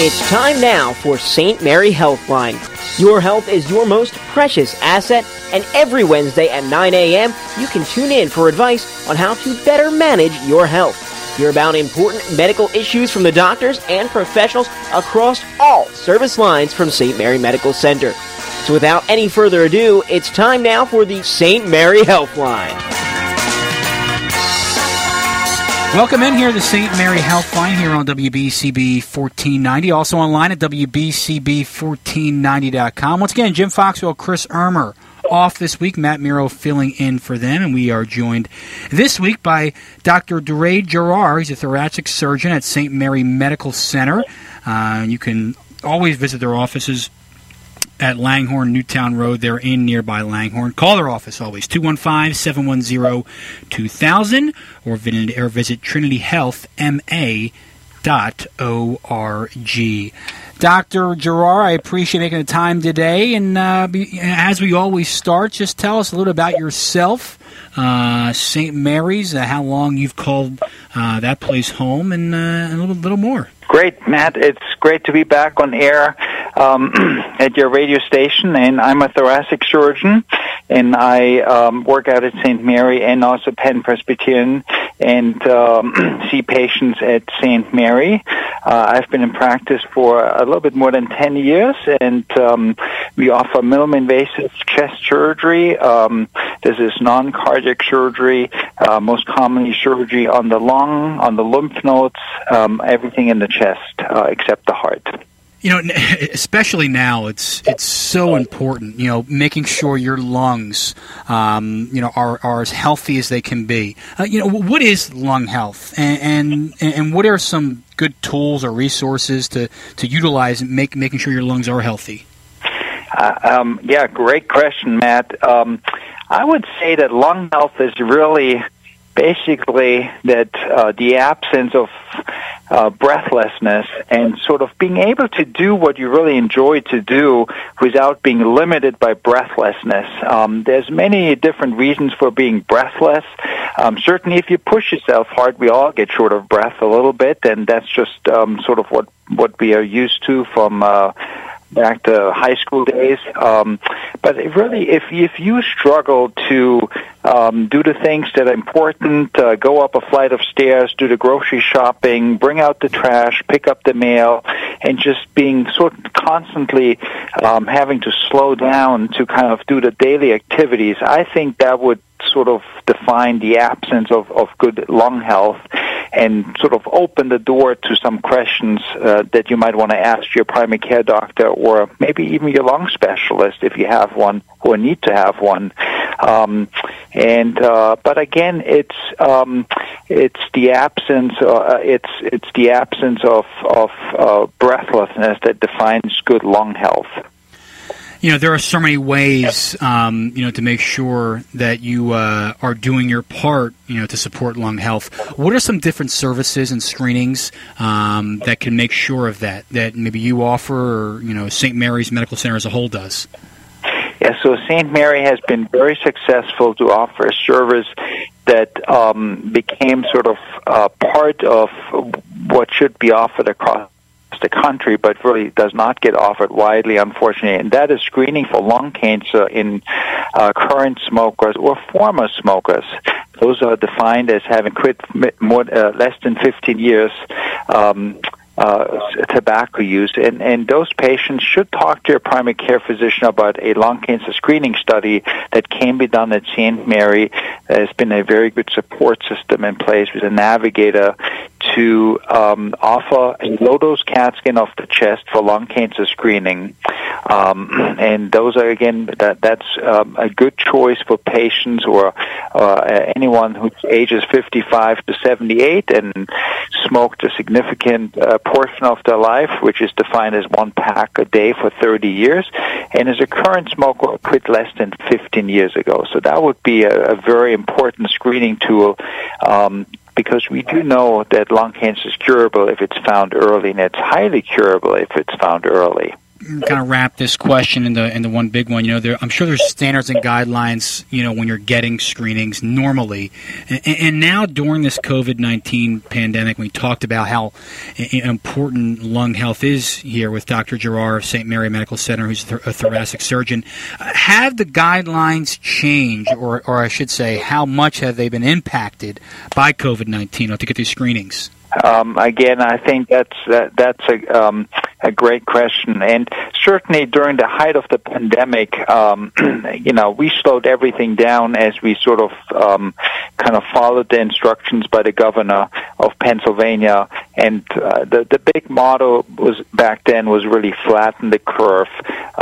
It's time now for St. Mary Healthline. Your health is your most precious asset, and every Wednesday at 9 a.m., you can tune in for advice on how to better manage your health. Hear about important medical issues from the doctors and professionals across all service lines from St. Mary Medical Center. So without any further ado, it's time now for the St. Mary Healthline. Welcome in here to St. Mary Healthline here on WBCB 1490. Also online at WBCB1490.com. Once again, Jim Foxwell, Chris Ermer off this week. Matt Miro filling in for them, and we are joined this week by Dr. Duray Gerard. He's a thoracic surgeon at St. Mary Medical Center. Uh, you can always visit their offices at Langhorne Newtown Road. They're in nearby Langhorne. Call their office always 215 710 2000 or visit, or visit trinityhealthma.org. Dr. Gerard, I appreciate making the time today. And uh, be, as we always start, just tell us a little about yourself, uh, St. Mary's, uh, how long you've called uh, that place home, and uh, a little, little more. Great, Matt. It's great to be back on air um, at your radio station, and I'm a thoracic surgeon, and I um, work out at St. Mary and also Penn Presbyterian, and um, see patients at St. Mary. Uh, I've been in practice for a little bit more than 10 years, and um, we offer minimally invasive chest surgery. Um, this is non-cardiac surgery, uh, most commonly surgery on the lung, on the lymph nodes, um, everything in the chest uh, except the heart. You know, especially now, it's it's so important. You know, making sure your lungs, um, you know, are, are as healthy as they can be. Uh, you know, what is lung health, and, and and what are some good tools or resources to to utilize make making sure your lungs are healthy? Uh, um, yeah, great question, Matt. Um, I would say that lung health is really basically that uh, the absence of uh, breathlessness and sort of being able to do what you really enjoy to do without being limited by breathlessness. Um, there's many different reasons for being breathless. Um, certainly, if you push yourself hard, we all get short of breath a little bit, and that's just um, sort of what what we are used to from. Uh, back to high school days. Um, but really, if if you struggle to um, do the things that are important, uh, go up a flight of stairs, do the grocery shopping, bring out the trash, pick up the mail, and just being sort of constantly um, having to slow down to kind of do the daily activities, I think that would sort of define the absence of, of good lung health and sort of open the door to some questions uh, that you might want to ask your primary care doctor or maybe even your lung specialist if you have one or need to have one. Um, and uh, but again, it's um, it's the absence uh, it's it's the absence of of uh, breathlessness that defines good lung health you know there are so many ways um, you know to make sure that you uh, are doing your part you know to support lung health. What are some different services and screenings um, that can make sure of that that maybe you offer or you know st mary's medical center as a whole does? Yeah so st mary has been very successful to offer a service that um, became sort of uh, part of what should be offered across the country, but really does not get offered widely, unfortunately, and that is screening for lung cancer in uh, current smokers or former smokers. Those are defined as having quit more uh, less than 15 years. Um, uh, tobacco use. And, and those patients should talk to your primary care physician about a lung cancer screening study that can be done at St. Mary. There's been a very good support system in place with a navigator to um, offer a low dose CAT scan of the chest for lung cancer screening. Um, and those are again that that's um, a good choice for patients or uh, anyone whose age is 55 to 78 and smoked a significant uh, portion of their life, which is defined as one pack a day for 30 years, and is a current smoker quit less than 15 years ago. So that would be a, a very important screening tool um, because we do know that lung cancer is curable if it's found early, and it's highly curable if it's found early. Kind of wrap this question in the in the one big one. You know, there, I'm sure there's standards and guidelines. You know, when you're getting screenings normally, and, and now during this COVID nineteen pandemic, we talked about how important lung health is here with Dr. Gerard of St. Mary Medical Center, who's a thoracic surgeon. Have the guidelines changed, or or I should say, how much have they been impacted by COVID nineteen to get these screenings? Um, again, I think that's that, that's a um, a great question, and certainly during the height of the pandemic, um, you know, we slowed everything down as we sort of um, kind of followed the instructions by the governor of Pennsylvania, and uh, the the big motto was back then was really flatten the curve.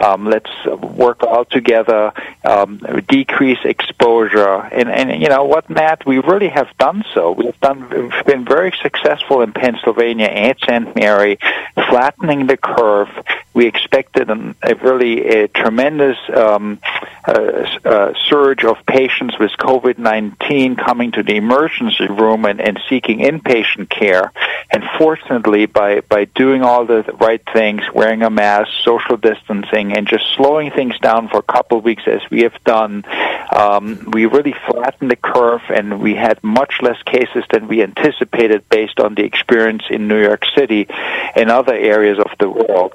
Um, let's work all together, um, decrease exposure, and and you know what, Matt, we really have done so. We've done we've been very successful in Pennsylvania and St. Mary, flattening the curve. We expected a really a tremendous um, uh, uh, surge of patients with COVID-19 coming to the emergency room and, and seeking inpatient care. And fortunately, by, by doing all the right things, wearing a mask, social distancing, and just slowing things down for a couple of weeks as we have done, um, we really flattened the curve and we had much less cases than we anticipated based on the experience in New York City and other areas of the world.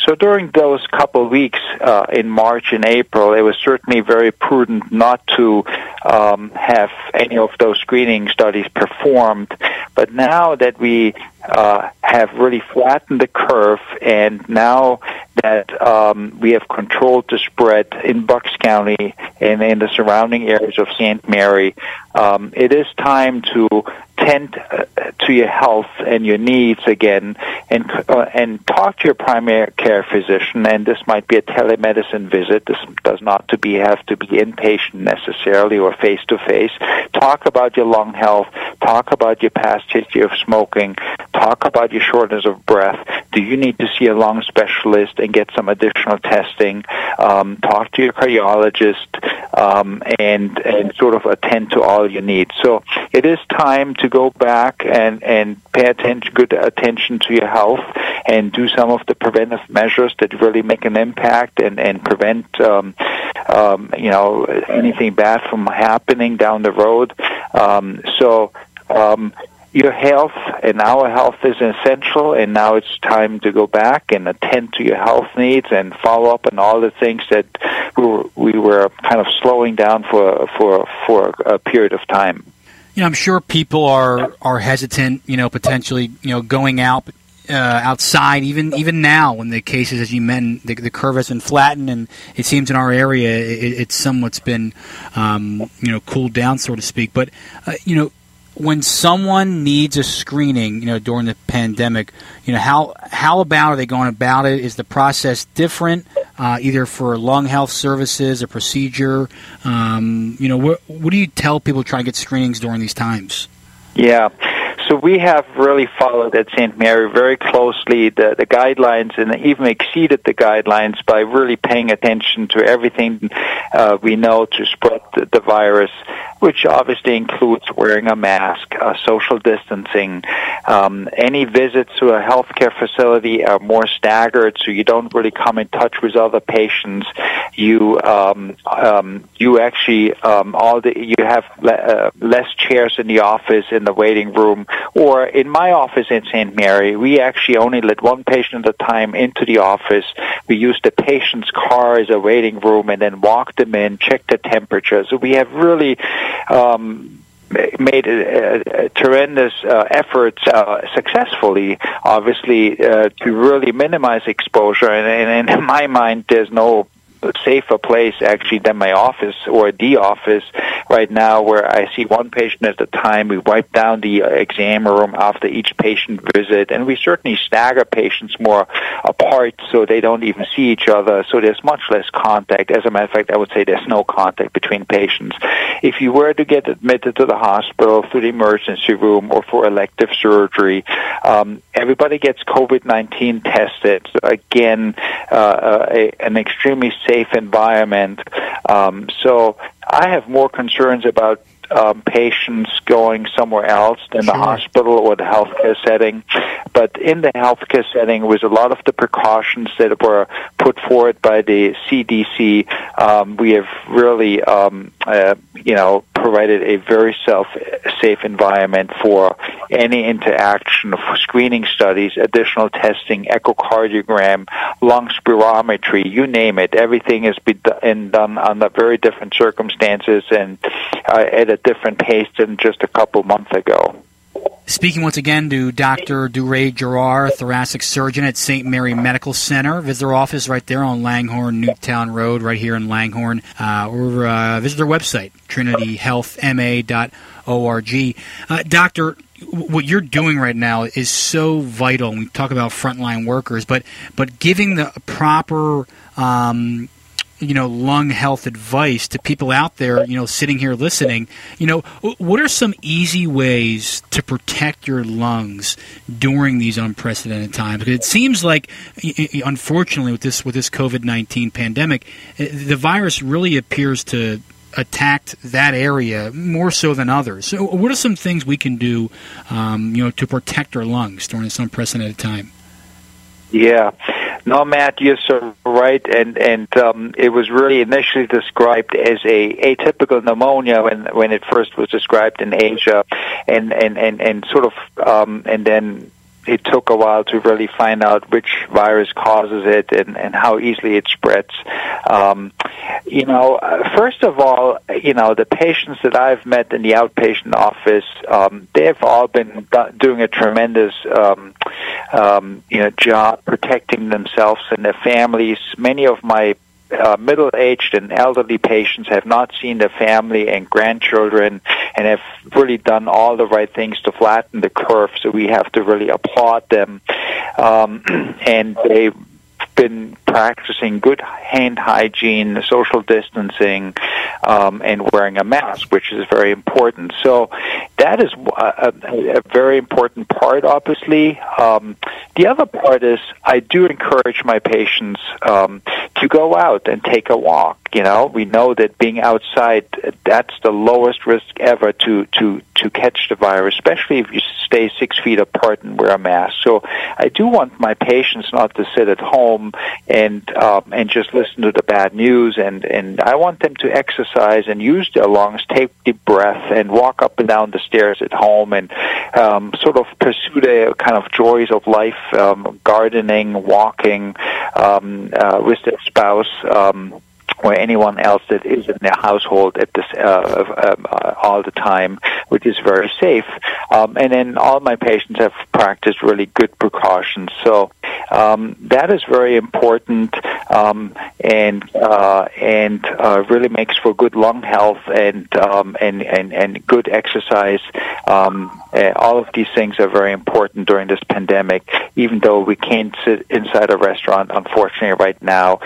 So during those couple weeks uh, in March and April, it was certainly very prudent not to um, have any of those screening studies performed. But now that we uh, have really flattened the curve, and now that um, we have controlled the spread in Bucks County and in the surrounding areas of St. Mary, um, it is time to tend uh, to your health and your needs again, and uh, and talk to your primary care physician. And this might be a telemedicine visit. This does not to be have to be inpatient necessarily or face to face. Talk about your lung health. Talk about your past history of smoking. Talk about your shortness of breath. Do you need to see a lung specialist and get some additional testing? Um, talk to your cardiologist um, and and sort of attend to all your needs. So it is time to go back and and pay attention, good attention to your health, and do some of the preventive measures that really make an impact and and prevent um, um, you know anything bad from happening down the road. Um, so. Um, your health and our health is essential, and now it's time to go back and attend to your health needs and follow up on all the things that we were, we were kind of slowing down for for for a period of time. You know, I'm sure people are are hesitant. You know, potentially, you know, going out uh, outside, even even now when the cases, as you mentioned, the, the, curve has been flattened, and it seems in our area it, it's somewhat's been, um, you know, cooled down, so to speak. But uh, you know, when someone needs a screening, you know, during the pandemic, you know, how how about are they going about it? Is the process different, uh, either for lung health services, a procedure? Um, you know, what what do you tell people trying to get screenings during these times? Yeah. So we have really followed at St. Mary very closely the, the guidelines and even exceeded the guidelines by really paying attention to everything uh, we know to spread the, the virus which obviously includes wearing a mask, uh, social distancing. Um, any visits to a healthcare facility are more staggered, so you don't really come in touch with other patients. You um, um, you actually um, all the you have le- uh, less chairs in the office in the waiting room, or in my office in St. Mary, we actually only let one patient at a time into the office. We use the patient's car as a waiting room, and then walk them in, check the temperature. So we have really um, made a, a tremendous uh, efforts uh, successfully, obviously, uh, to really minimize exposure. And, and in my mind, there's no safer place actually than my office or the office right now where I see one patient at a time. We wipe down the uh, exam room after each patient visit and we certainly stagger patients more apart so they don't even see each other. So there's much less contact. As a matter of fact, I would say there's no contact between patients. If you were to get admitted to the hospital through the emergency room or for elective surgery, um, everybody gets COVID-19 tested. So again, uh, uh a, an extremely safe environment. Um, so I have more concerns about um, patients going somewhere else than Sure. the hospital or the healthcare setting. But in the healthcare setting, with a lot of the precautions that were put forward by the CDC, um, we have really, um, uh, you know, provided a very self safe environment for any interaction of screening studies, additional testing, echocardiogram, lung spirometry, you name it. Everything has been done under very different circumstances and uh, at a different pace than just a couple months ago. Speaking once again to Dr. Duray Gerard, thoracic surgeon at St. Mary Medical Center. Visit their office right there on Langhorne, Newtown Road, right here in Langhorne. Uh, or uh, visit their website, trinityhealthma.org. Uh, doctor, what you're doing right now is so vital. We talk about frontline workers, but but giving the proper um, you know lung health advice to people out there you know sitting here listening. You know what are some easy ways to protect your lungs during these unprecedented times? Because it seems like unfortunately with this with this covid-19 pandemic the virus really appears to attacked that area more so than others. So what are some things we can do um, you know to protect our lungs during this unprecedented time? Yeah no, Matt, you're so right, and and um, it was really initially described as a atypical pneumonia when when it first was described in Asia, and and and and sort of um, and then it took a while to really find out which virus causes it and, and how easily it spreads. Um, you know, first of all, you know, the patients that I've met in the outpatient office, um, they've all been doing a tremendous, um, um, you know, job protecting themselves and their families. Many of my uh, middle-aged and elderly patients have not seen their family and grandchildren and have really done all the right things to flatten the curve. So we have to really applaud them. Um, and they've been practicing good hand hygiene, social distancing, um, and wearing a mask, which is very important. So that is a, a, a very important part, obviously. Um, the other part is I do encourage my patients um, to go out and take a walk. You know, we know that being outside, that's the lowest risk ever to, to, to catch the virus, especially if you stay six feet apart and wear a mask. So I do want my patients not to sit at home and um, and just listen to the bad news, and and I want them to exercise and use their lungs, take deep breath, and walk up and down the stairs at home, and um, sort of pursue the kind of joys of life, um, gardening, walking um, uh, with their spouse. Um, or anyone else that is in their household at this uh, um, uh, all the time, which is very safe. Um, and then all my patients have practiced really good precautions. So um, that is very important um, and uh, and uh, really makes for good lung health and um, and, and and good exercise. Um, uh, all of these things are very important during this pandemic. Even though we can't sit inside a restaurant, unfortunately, right now,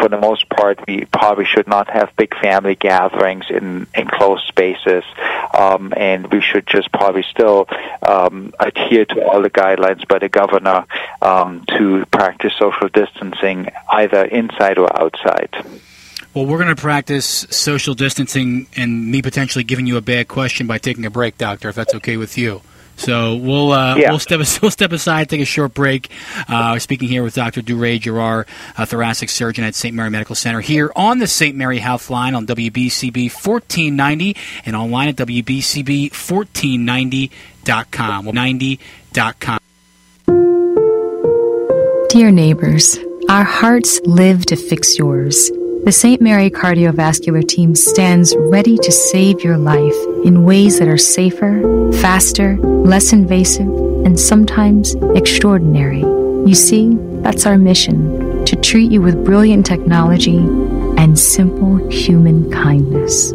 for the most part, we probably should not have big family gatherings in enclosed spaces, um, and we should just probably still um, adhere to all the guidelines by the governor um, to practice social distancing either inside or outside. Well, we're going to practice social distancing and me potentially giving you a bad question by taking a break, doctor, if that's okay with you. So we'll uh, yeah. we'll step we'll step aside, take a short break. Uh, speaking here with Dr. Duray Gerard, a thoracic surgeon at St. Mary Medical Center, here on the St. Mary Health Line on WBCB 1490 and online at WBCB1490.com. 90.com. Dear neighbors, our hearts live to fix yours. The St. Mary Cardiovascular Team stands ready to save your life in ways that are safer, faster, less invasive, and sometimes extraordinary. You see, that's our mission to treat you with brilliant technology and simple human kindness.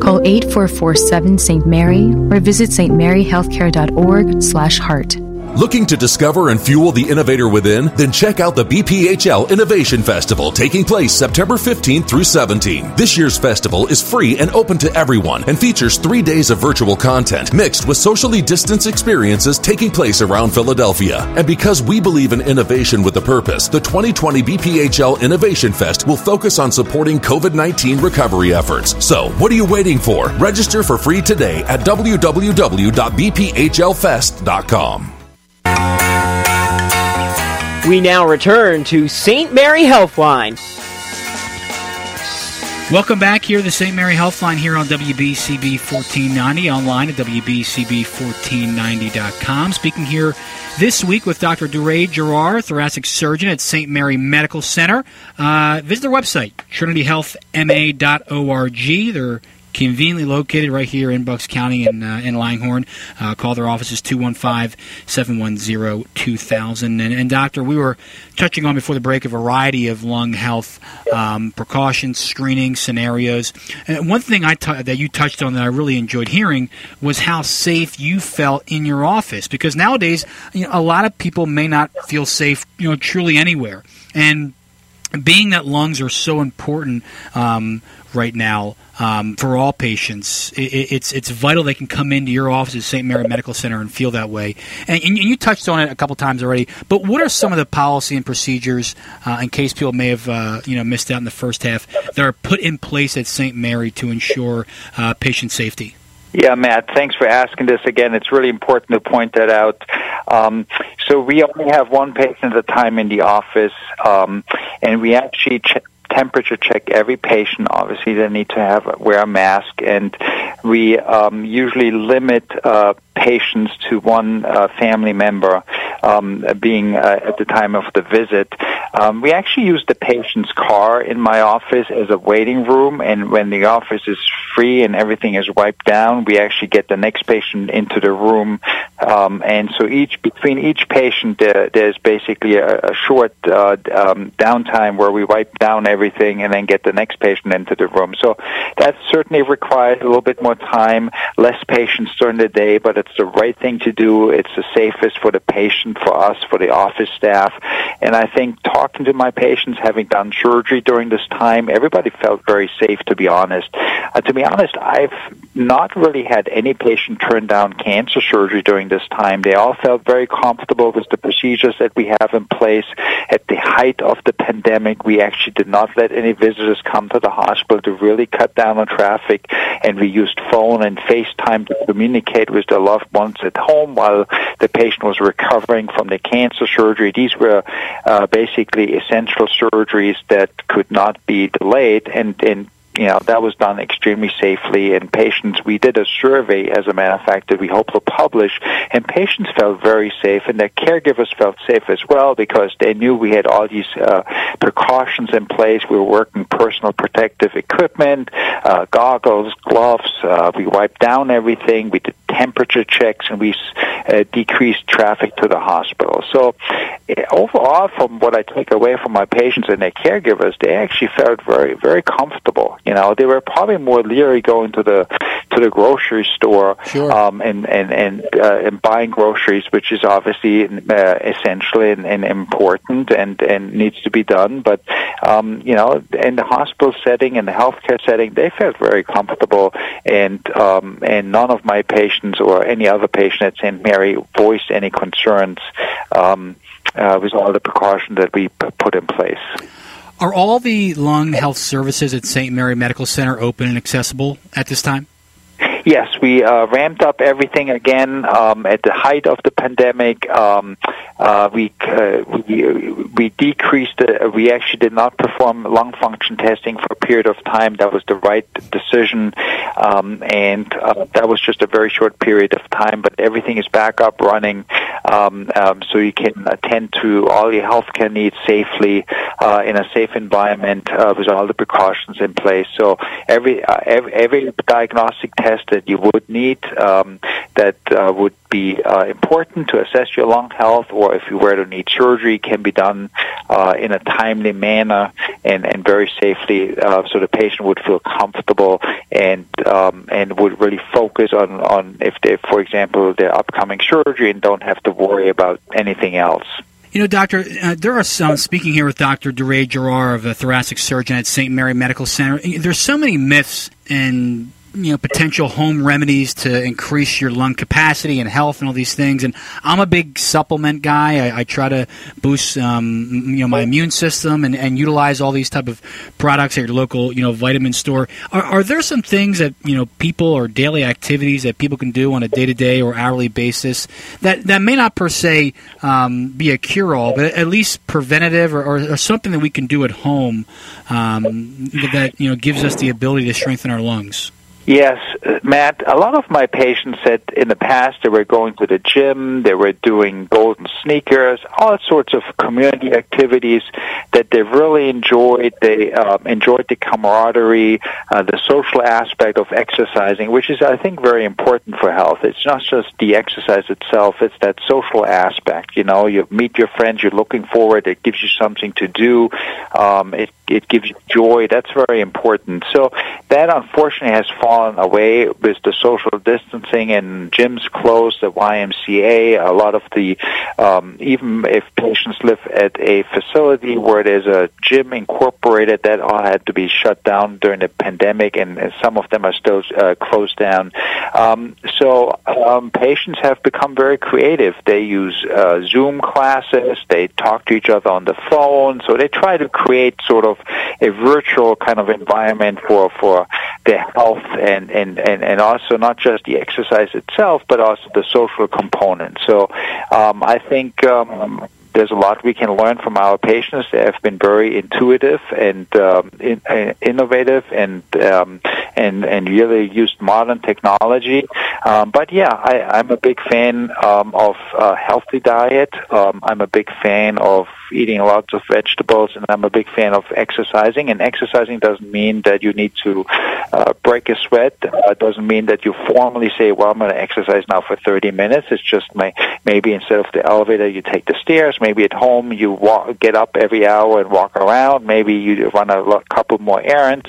Call 8447 St. Mary or visit stmaryhealthcare.org slash heart. Looking to discover and fuel the innovator within? Then check out the BPHL Innovation Festival taking place September 15th through 17. This year's festival is free and open to everyone and features three days of virtual content mixed with socially distanced experiences taking place around Philadelphia. And because we believe in innovation with a purpose, the 2020 BPHL Innovation Fest will focus on supporting COVID 19 recovery efforts. So, what are you waiting for? Register for free today at www.bphlfest.com. We now return to St. Mary Healthline. Welcome back here to St. Mary Healthline here on WBCB 1490, online at WBCB1490.com. Speaking here this week with Dr. Duray Gerard, thoracic surgeon at St. Mary Medical Center. Uh, visit their website, trinityhealthma.org. They're conveniently located right here in Bucks County and uh, in Langhorne. Uh, call their offices 215-710-2000. And, and doctor, we were touching on before the break a variety of lung health um, precautions, screening scenarios. And one thing I t- that you touched on that I really enjoyed hearing was how safe you felt in your office because nowadays you know, a lot of people may not feel safe, you know, truly anywhere. And being that lungs are so important um, right now um, for all patients. It, it's it's vital they can come into your office at St. Mary Medical Center and feel that way. And, and, you touched on it a couple times already. But what are some of the policy and procedures, uh, in case people may have uh, you know missed out in the first half, that are put in place at St. Mary to ensure uh, patient safety? Yeah, Matt, thanks for asking this again. It's really important to point that out. Um, so we only have one patient at a time in the office, um, and we actually ch- temperature check every patient. Obviously, they need to have wear a mask, and we um, usually limit uh, patients to one uh, family member um, being uh, at the time of the visit. Um, we actually use the patient's car in my office as a waiting room, and when the office is free and everything is wiped down, we actually get the next patient into the room. Um, and so each between each patient, there, there's basically a, a short uh, um, downtime where we wipe down everything and then get the next patient into the room. So that certainly requires a little bit more time, less patients during the day, but it's the right thing to do. It's the safest for the patient, for us, for the office staff. And I think talking to my patients, having done surgery during this time, everybody felt very safe, to be honest. Uh, to be honest, I've not really had any patient turn down cancer surgery during this time. They all felt very comfortable with the procedures that we have in place. At the height of the pandemic, we actually did not let any visitors come to the hospital to really cut down on traffic, and we used phone and FaceTime to communicate with the loved ones at home while the patient was recovering from the cancer surgery. These were uh, basically essential surgeries that could not be delayed, and, and you know, that was done extremely safely. And patients, we did a survey, as a matter of fact, that we hope to publish, and patients felt very safe, and their caregivers felt safe as well because they knew we had all these uh, precautions in place. We were working personal protective equipment, uh, goggles, gloves. Uh, we wiped down everything. We did temperature checks, and we uh, decreased traffic to the hospital. So, uh, overall, from what I take away from my patients and their caregivers, they actually felt very, very comfortable. You know, they were probably more leery going to the to the grocery store sure. um, and and and, uh, and buying groceries, which is obviously uh, essential and, and important and and needs to be done. But um, you know, in the hospital setting and the healthcare setting, they felt very comfortable, and um, and none of my patients or any other patient at St. Mary voiced any concerns um, uh, with all the precautions that we p- put in place. Are all the lung health services at St. Mary Medical Center open and accessible at this time? Yes, we uh, ramped up everything again um, at the height of the pandemic. Um, uh, we, uh, we we decreased. Uh, we actually did not perform lung function testing for a period of time. That was the right decision, um, and uh, that was just a very short period of time. But everything is back up running, um, um, so you can attend to all your healthcare needs safely uh, in a safe environment uh, with all the precautions in place. So every every, every diagnostic test that you would need, um, that uh, would be uh, important to assess your lung health, or if you were to need surgery, can be done uh, in a timely manner and, and very safely, uh, so the patient would feel comfortable and um, and would really focus on on if they, for example, their upcoming surgery and don't have to worry about anything else. You know, Doctor, uh, there are some, speaking here with Dr. DeRay Gerard of a thoracic surgeon at St. Mary Medical Center, there's so many myths and you know potential home remedies to increase your lung capacity and health and all these things. And I'm a big supplement guy. I, I try to boost um, you know my immune system and, and utilize all these type of products at your local you know vitamin store. Are, are there some things that you know people or daily activities that people can do on a day to day or hourly basis that that may not per se um, be a cure all, but at least preventative or, or, or, something that we can do at home um, that you know gives us the ability to strengthen our lungs. Yes, uh, Matt. A lot of my patients said in the past they were going to the gym, they were doing golden sneakers, all sorts of community activities that they really enjoyed. They um, enjoyed the camaraderie, uh, the social aspect of exercising, which is, I think, very important for health. It's not just the exercise itself; it's that social aspect. You know, you meet your friends, you're looking forward. It gives you something to do. Um, it it gives you joy. That's very important. So that unfortunately has fallen away with the social distancing and gyms closed, the YMCA. A lot of the um, even if patients live at a facility where there's a gym incorporated, that all had to be shut down during the pandemic, and, and some of them are still uh, closed down. Um, so um, patients have become very creative. They use uh, Zoom classes. They talk to each other on the phone. So they try to create sort of a virtual kind of environment for for their health and and and and also not just the exercise itself, but also the social component. So um, I think. Um, there's a lot we can learn from our patients. They have been very intuitive and um, in, uh, innovative, and um, and and really used modern technology. Um, but yeah, I, I'm a big fan um, of a healthy diet. Um, I'm a big fan of eating lots of vegetables, and I'm a big fan of exercising. And exercising doesn't mean that you need to uh, break a sweat. Uh, it doesn't mean that you formally say, "Well, I'm going to exercise now for 30 minutes." It's just my, maybe instead of the elevator, you take the stairs. Maybe at home, you walk, get up every hour and walk around. Maybe you run a couple more errands.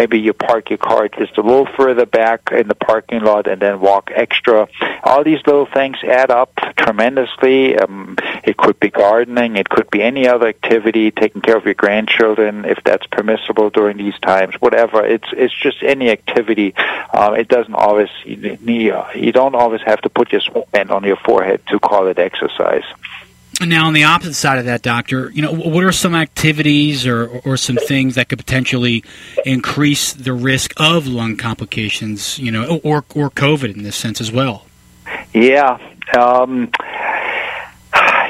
Maybe you park your car just a little further back in the parking lot and then walk extra. All these little things add up tremendously. Um, it could be gardening. It could be any other activity, taking care of your grandchildren if that's permissible during these times. Whatever. It's it's just any activity. Um, it doesn't always you, you don't always have to put your sweatband on your forehead to call it exercise. Now, on the opposite side of that, doctor, you know, what are some activities or, or some things that could potentially increase the risk of lung complications, you know, or or COVID in this sense as well? Yeah, um,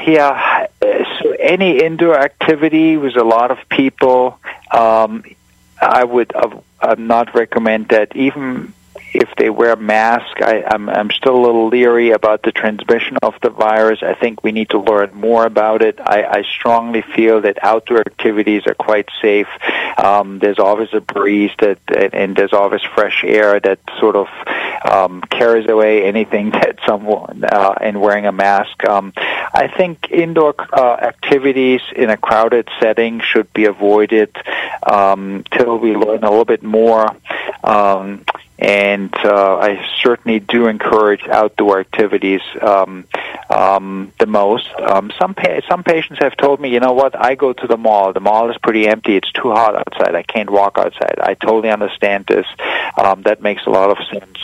yeah. So any indoor activity with a lot of people, um, I would uh, not recommend that. Even if they wear a mask, I, I'm, I'm still a little leery about the transmission of the virus. I think we need to learn more about it. I, I strongly feel that outdoor activities are quite safe. Um, there's always a breeze that, and there's always fresh air that sort of um, carries away anything that someone uh, and wearing a mask. Um, I think indoor uh, activities in a crowded setting should be avoided um, till we learn a little bit more. Um, and uh, I certainly do encourage outdoor activities um, um, the most. Um, some pa- some patients have told me, you know what, I go to the mall. The mall is pretty empty. It's too hot outside. I can't walk outside. I totally understand this. Um, that makes a lot of sense.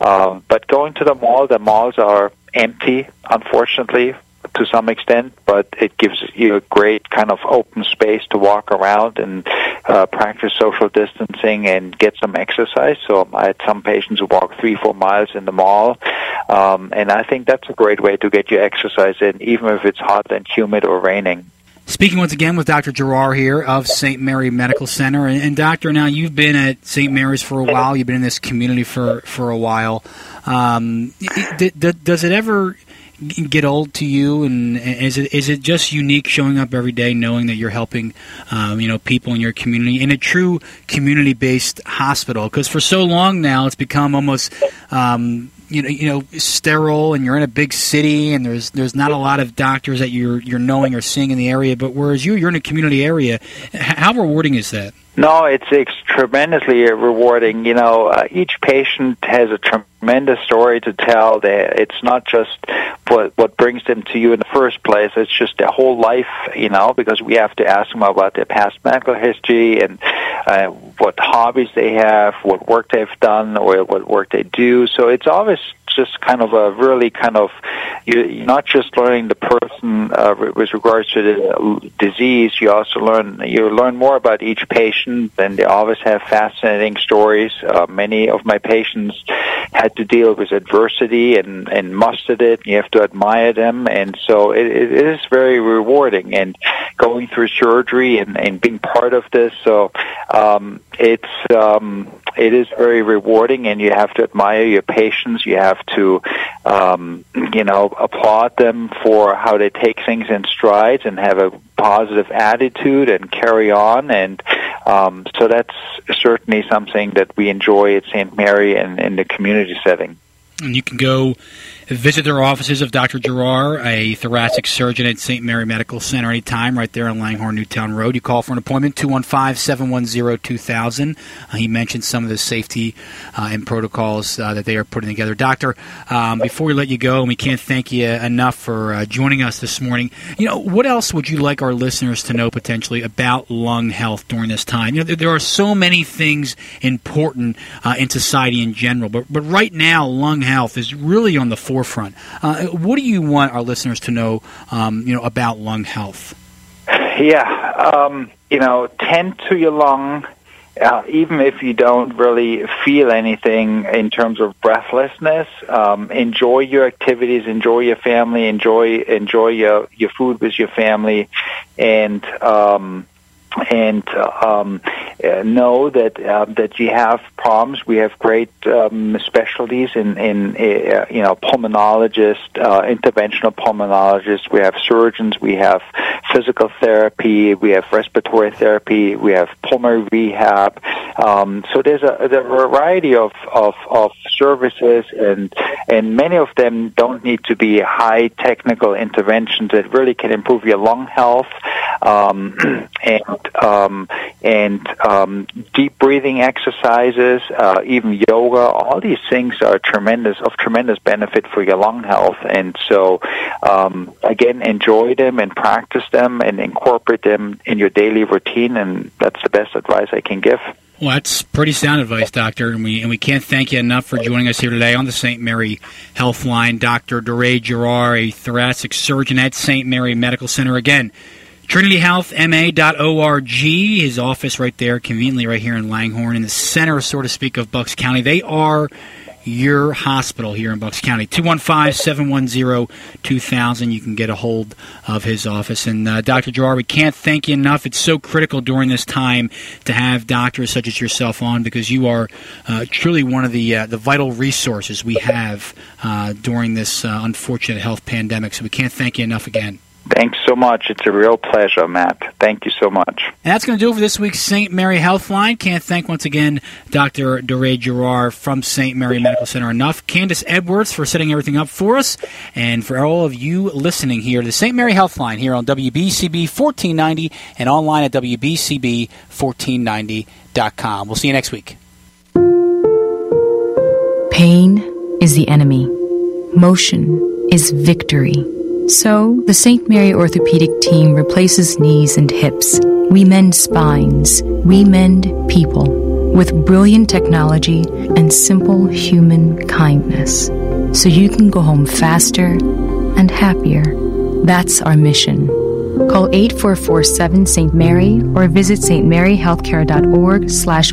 Um, but going to the mall, the malls are empty, unfortunately, to some extent, but it gives you a great kind of open space to walk around and uh, practice social distancing and get some exercise. So I had some patients who walk three, four miles in the mall, um, and I think that's a great way to get your exercise in, even if it's hot and humid or raining. Speaking once again with Dr. Gerard here of St. Mary Medical Center. And, and, Doctor, now you've been at St. Mary's for a while. You've been in this community for, for a while. Um, does it ever get old to you? And is it is it just unique showing up every day, knowing that you're helping, um, you know, people in your community in a true community based hospital? Because for so long now, it's become almost. Um, you know, you know, sterile, and you're in a big city, and there's there's not a lot of doctors that you're you're knowing or seeing in the area. But whereas you, you're in a community area, how rewarding is that? No, it's, it's tremendously rewarding. You know, uh, each patient has a tremendous story to tell. They, it's not just what what brings them to you in the first place. It's just their whole life. You know, because we have to ask them about their past medical history and uh, what hobbies they have, what work they've done, or what work they do. So it's always just kind of a really kind of you're not just learning the person uh, with regards to the disease. You also learn you learn more about each patient, and they always have fascinating stories. Uh, many of my patients had to deal with adversity and and mustered it. You have to admire them, and so it, it is very rewarding. And going through surgery and, and being part of this, so um, it's um, it is very rewarding, and you have to admire your patients. You have to, um, you know, applaud them for how they take things in strides and have a positive attitude and carry on. And um, so that's certainly something that we enjoy at St. Mary and in the community setting. And you can go visit their offices of Dr. Gerard, a thoracic surgeon at St. Mary Medical Center, anytime right there on Langhorne Newtown Road. You call for an appointment, 215 710 2000. Uh, he mentioned some of the safety uh, and protocols uh, that they are putting together. Doctor, um, before we let you go, and we can't thank you enough for uh, joining us this morning, you know, what else would you like our listeners to know potentially about lung health during this time? You know, there, are so many things important uh, in society in general, but, but right now, lung health is really on the forefront forefront. Uh, what do you want our listeners to know, um, you know, about lung health? Yeah, um, you know, tend to your lung. Uh, even if you don't really feel anything in terms of breathlessness, um, enjoy your activities, enjoy your family, enjoy enjoy your your food with your family, and um, and um, uh, know that uh, that you have problems. We have great um, specialties in in uh, you know pulmonologists, uh, interventional pulmonologists. We have surgeons. We have physical therapy. We have respiratory therapy. We have pulmonary rehab. Um, so there's a, there's a variety of, of, of services, and and many of them don't need to be high technical interventions that really can improve your lung health um, and um, and um, deep breathing exercises, uh, even yoga. All these things are tremendous of tremendous benefit for your lung health. And so, um, again, enjoy them and practice them and incorporate them in your daily routine. And that's the best advice I can give. Well, that's pretty sound advice, Doctor, and we and we can't thank you enough for joining us here today on the St. Mary Health Line. Dr. Dore Gerard, a thoracic surgeon at St. Mary Medical Center. Again, TrinityHealthMA.org, his office right there, conveniently right here in Langhorne, in the center, so to speak, of Bucks County. They are your hospital here in Bucks County. 215 710 2000. You can get a hold of his office. And uh, Dr. Gerard, we can't thank you enough. It's so critical during this time to have doctors such as yourself on because you are uh, truly one of the, uh, the vital resources we have uh, during this uh, unfortunate health pandemic. So we can't thank you enough again. Thanks so much. It's a real pleasure, Matt. Thank you so much. And that's going to do it for this week's St. Mary Healthline. Can't thank once again Dr. Dore Gerard from St. Mary Medical Center enough. Candace Edwards for setting everything up for us. And for all of you listening here to the St. Mary Healthline here on WBCB 1490 and online at WBCB1490.com. We'll see you next week. Pain is the enemy. Motion is victory. So, the St. Mary Orthopedic team replaces knees and hips. We mend spines. We mend people with brilliant technology and simple human kindness. So you can go home faster and happier. That's our mission. Call 8447 St. Mary or visit stmaryhealthcare.org slash